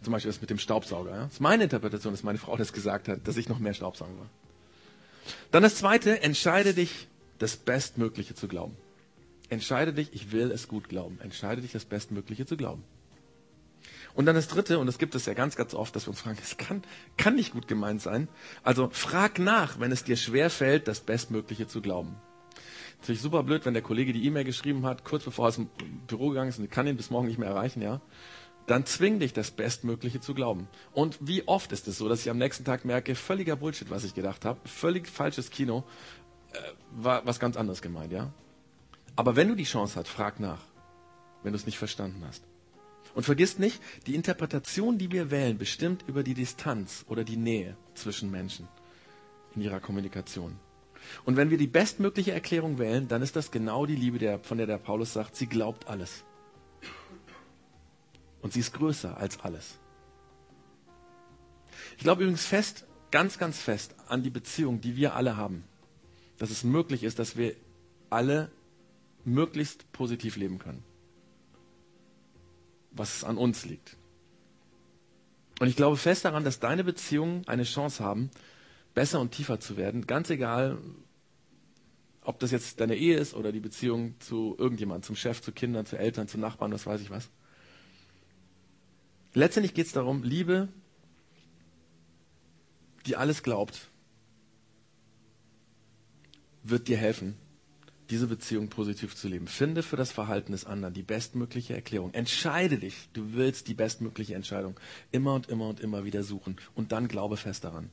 Zum Beispiel das mit dem Staubsauger. Ja? Das ist meine Interpretation, dass meine Frau das gesagt hat, dass ich noch mehr Staubsaugen war. Dann das zweite, entscheide dich, das Bestmögliche zu glauben. Entscheide dich, ich will es gut glauben. Entscheide dich, das Bestmögliche zu glauben. Und dann das dritte, und das gibt es ja ganz, ganz oft, dass wir uns fragen, es kann, kann nicht gut gemeint sein. Also frag nach, wenn es dir schwer fällt, das Bestmögliche zu glauben. Natürlich super blöd, wenn der Kollege die E-Mail geschrieben hat, kurz bevor er aus dem Büro gegangen ist und kann ihn bis morgen nicht mehr erreichen, ja dann zwing dich, das Bestmögliche zu glauben. Und wie oft ist es so, dass ich am nächsten Tag merke, völliger Bullshit, was ich gedacht habe, völlig falsches Kino, äh, war was ganz anderes gemeint, ja? Aber wenn du die Chance hast, frag nach, wenn du es nicht verstanden hast. Und vergiss nicht, die Interpretation, die wir wählen, bestimmt über die Distanz oder die Nähe zwischen Menschen in ihrer Kommunikation. Und wenn wir die bestmögliche Erklärung wählen, dann ist das genau die Liebe, der, von der der Paulus sagt, sie glaubt alles. Und sie ist größer als alles. Ich glaube übrigens fest, ganz, ganz fest an die Beziehung, die wir alle haben. Dass es möglich ist, dass wir alle möglichst positiv leben können. Was an uns liegt. Und ich glaube fest daran, dass deine Beziehungen eine Chance haben, besser und tiefer zu werden. Ganz egal, ob das jetzt deine Ehe ist oder die Beziehung zu irgendjemandem, zum Chef, zu Kindern, zu Eltern, zu Nachbarn, was weiß ich was. Letztendlich geht es darum, Liebe, die alles glaubt, wird dir helfen, diese Beziehung positiv zu leben. Finde für das Verhalten des anderen die bestmögliche Erklärung. Entscheide dich, du willst die bestmögliche Entscheidung. Immer und immer und immer wieder suchen. Und dann glaube fest daran.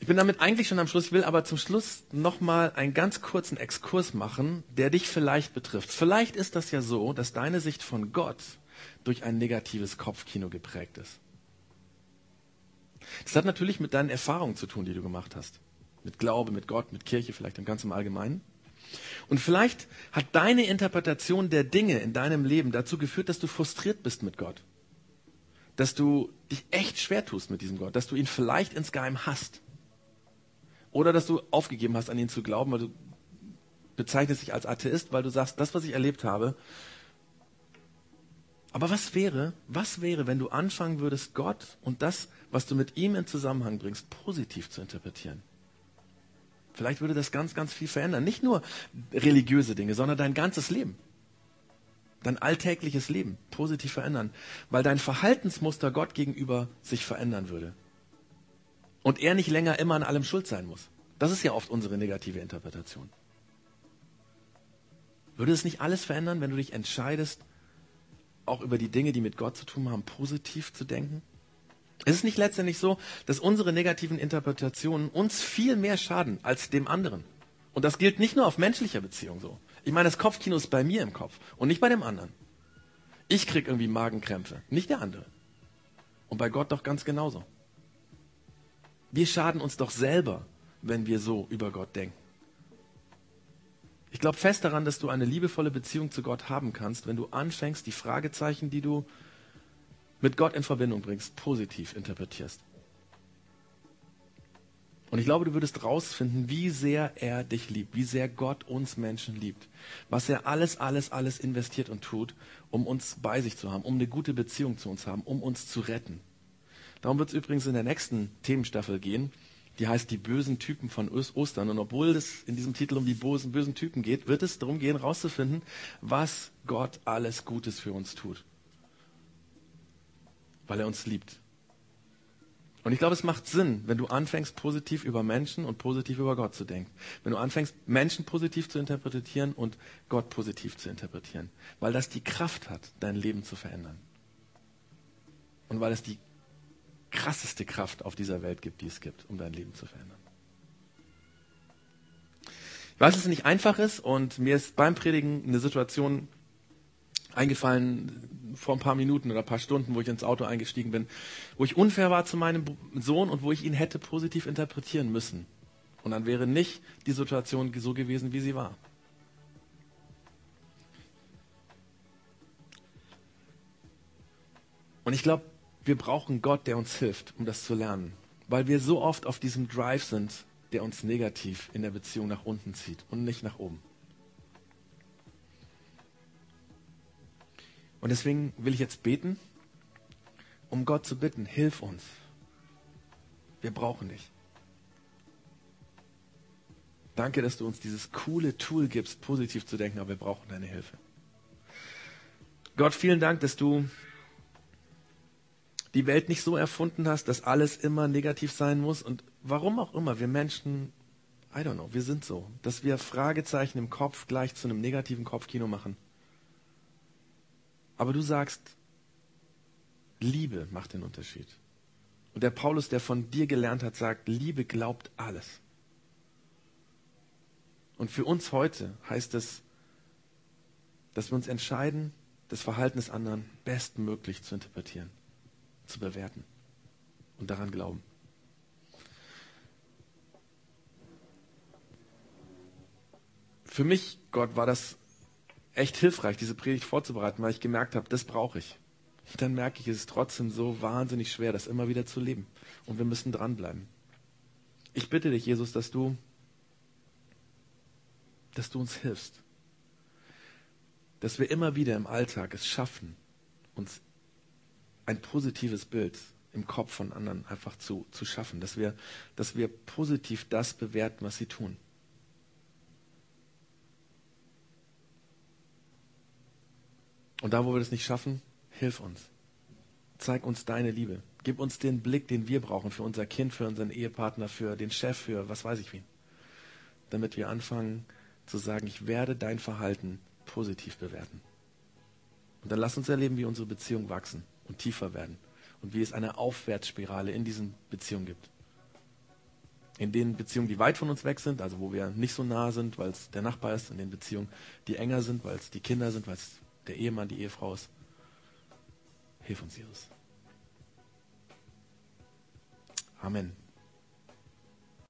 Ich bin damit eigentlich schon am Schluss, ich will aber zum Schluss nochmal einen ganz kurzen Exkurs machen, der dich vielleicht betrifft. Vielleicht ist das ja so, dass deine Sicht von Gott durch ein negatives Kopfkino geprägt ist. Das hat natürlich mit deinen Erfahrungen zu tun, die du gemacht hast. Mit Glaube, mit Gott, mit Kirche, vielleicht im ganzen Allgemeinen. Und vielleicht hat deine Interpretation der Dinge in deinem Leben dazu geführt, dass du frustriert bist mit Gott. Dass du dich echt schwer tust mit diesem Gott, dass du ihn vielleicht insgeheim hast. Oder dass du aufgegeben hast, an ihn zu glauben, weil du bezeichnest dich als Atheist, weil du sagst, das, was ich erlebt habe. Aber was wäre, was wäre, wenn du anfangen würdest, Gott und das, was du mit ihm in Zusammenhang bringst, positiv zu interpretieren? Vielleicht würde das ganz, ganz viel verändern. Nicht nur religiöse Dinge, sondern dein ganzes Leben. Dein alltägliches Leben positiv verändern. Weil dein Verhaltensmuster Gott gegenüber sich verändern würde und er nicht länger immer an allem schuld sein muss. Das ist ja oft unsere negative Interpretation. Würde es nicht alles verändern, wenn du dich entscheidest, auch über die Dinge, die mit Gott zu tun haben, positiv zu denken? Es ist nicht letztendlich so, dass unsere negativen Interpretationen uns viel mehr schaden als dem anderen. Und das gilt nicht nur auf menschlicher Beziehung so. Ich meine, das Kopfkino ist bei mir im Kopf und nicht bei dem anderen. Ich krieg irgendwie Magenkrämpfe, nicht der andere. Und bei Gott doch ganz genauso. Wir schaden uns doch selber, wenn wir so über Gott denken. Ich glaube fest daran, dass du eine liebevolle Beziehung zu Gott haben kannst, wenn du anfängst, die Fragezeichen, die du mit Gott in Verbindung bringst, positiv interpretierst. Und ich glaube, du würdest rausfinden, wie sehr er dich liebt, wie sehr Gott uns Menschen liebt, was er alles, alles, alles investiert und tut, um uns bei sich zu haben, um eine gute Beziehung zu uns haben, um uns zu retten. Darum wird es übrigens in der nächsten Themenstaffel gehen. Die heißt die bösen Typen von Ostern. Und obwohl es in diesem Titel um die bösen, bösen Typen geht, wird es darum gehen, herauszufinden, was Gott alles Gutes für uns tut. Weil er uns liebt. Und ich glaube, es macht Sinn, wenn du anfängst, positiv über Menschen und positiv über Gott zu denken. Wenn du anfängst, Menschen positiv zu interpretieren und Gott positiv zu interpretieren. Weil das die Kraft hat, dein Leben zu verändern. Und weil es die krasseste Kraft auf dieser Welt gibt, die es gibt, um dein Leben zu verändern. Ich weiß, dass es nicht einfach ist und mir ist beim Predigen eine Situation eingefallen vor ein paar Minuten oder ein paar Stunden, wo ich ins Auto eingestiegen bin, wo ich unfair war zu meinem Sohn und wo ich ihn hätte positiv interpretieren müssen. Und dann wäre nicht die Situation so gewesen, wie sie war. Und ich glaube, wir brauchen Gott, der uns hilft, um das zu lernen. Weil wir so oft auf diesem Drive sind, der uns negativ in der Beziehung nach unten zieht und nicht nach oben. Und deswegen will ich jetzt beten, um Gott zu bitten, hilf uns. Wir brauchen dich. Danke, dass du uns dieses coole Tool gibst, positiv zu denken, aber wir brauchen deine Hilfe. Gott, vielen Dank, dass du die Welt nicht so erfunden hast, dass alles immer negativ sein muss. Und warum auch immer, wir Menschen, I don't know, wir sind so, dass wir Fragezeichen im Kopf gleich zu einem negativen Kopfkino machen. Aber du sagst, Liebe macht den Unterschied. Und der Paulus, der von dir gelernt hat, sagt, Liebe glaubt alles. Und für uns heute heißt es, dass wir uns entscheiden, das Verhalten des anderen bestmöglich zu interpretieren, zu bewerten und daran glauben. Für mich, Gott, war das echt hilfreich, diese Predigt vorzubereiten, weil ich gemerkt habe, das brauche ich. Dann merke ich, es ist trotzdem so wahnsinnig schwer, das immer wieder zu leben. Und wir müssen dranbleiben. Ich bitte dich, Jesus, dass du, dass du uns hilfst. Dass wir immer wieder im Alltag es schaffen, uns ein positives Bild im Kopf von anderen einfach zu, zu schaffen. Dass wir, dass wir positiv das bewerten, was sie tun. Und da, wo wir das nicht schaffen, hilf uns. Zeig uns deine Liebe. Gib uns den Blick, den wir brauchen für unser Kind, für unseren Ehepartner, für den Chef, für was weiß ich wen. Damit wir anfangen zu sagen, ich werde dein Verhalten positiv bewerten. Und dann lass uns erleben, wie unsere Beziehungen wachsen und tiefer werden. Und wie es eine Aufwärtsspirale in diesen Beziehungen gibt. In den Beziehungen, die weit von uns weg sind, also wo wir nicht so nah sind, weil es der Nachbar ist, in den Beziehungen, die enger sind, weil es die Kinder sind, weil es der Ehemann, die Ehefrau ist. Hilf uns, Jesus. Amen.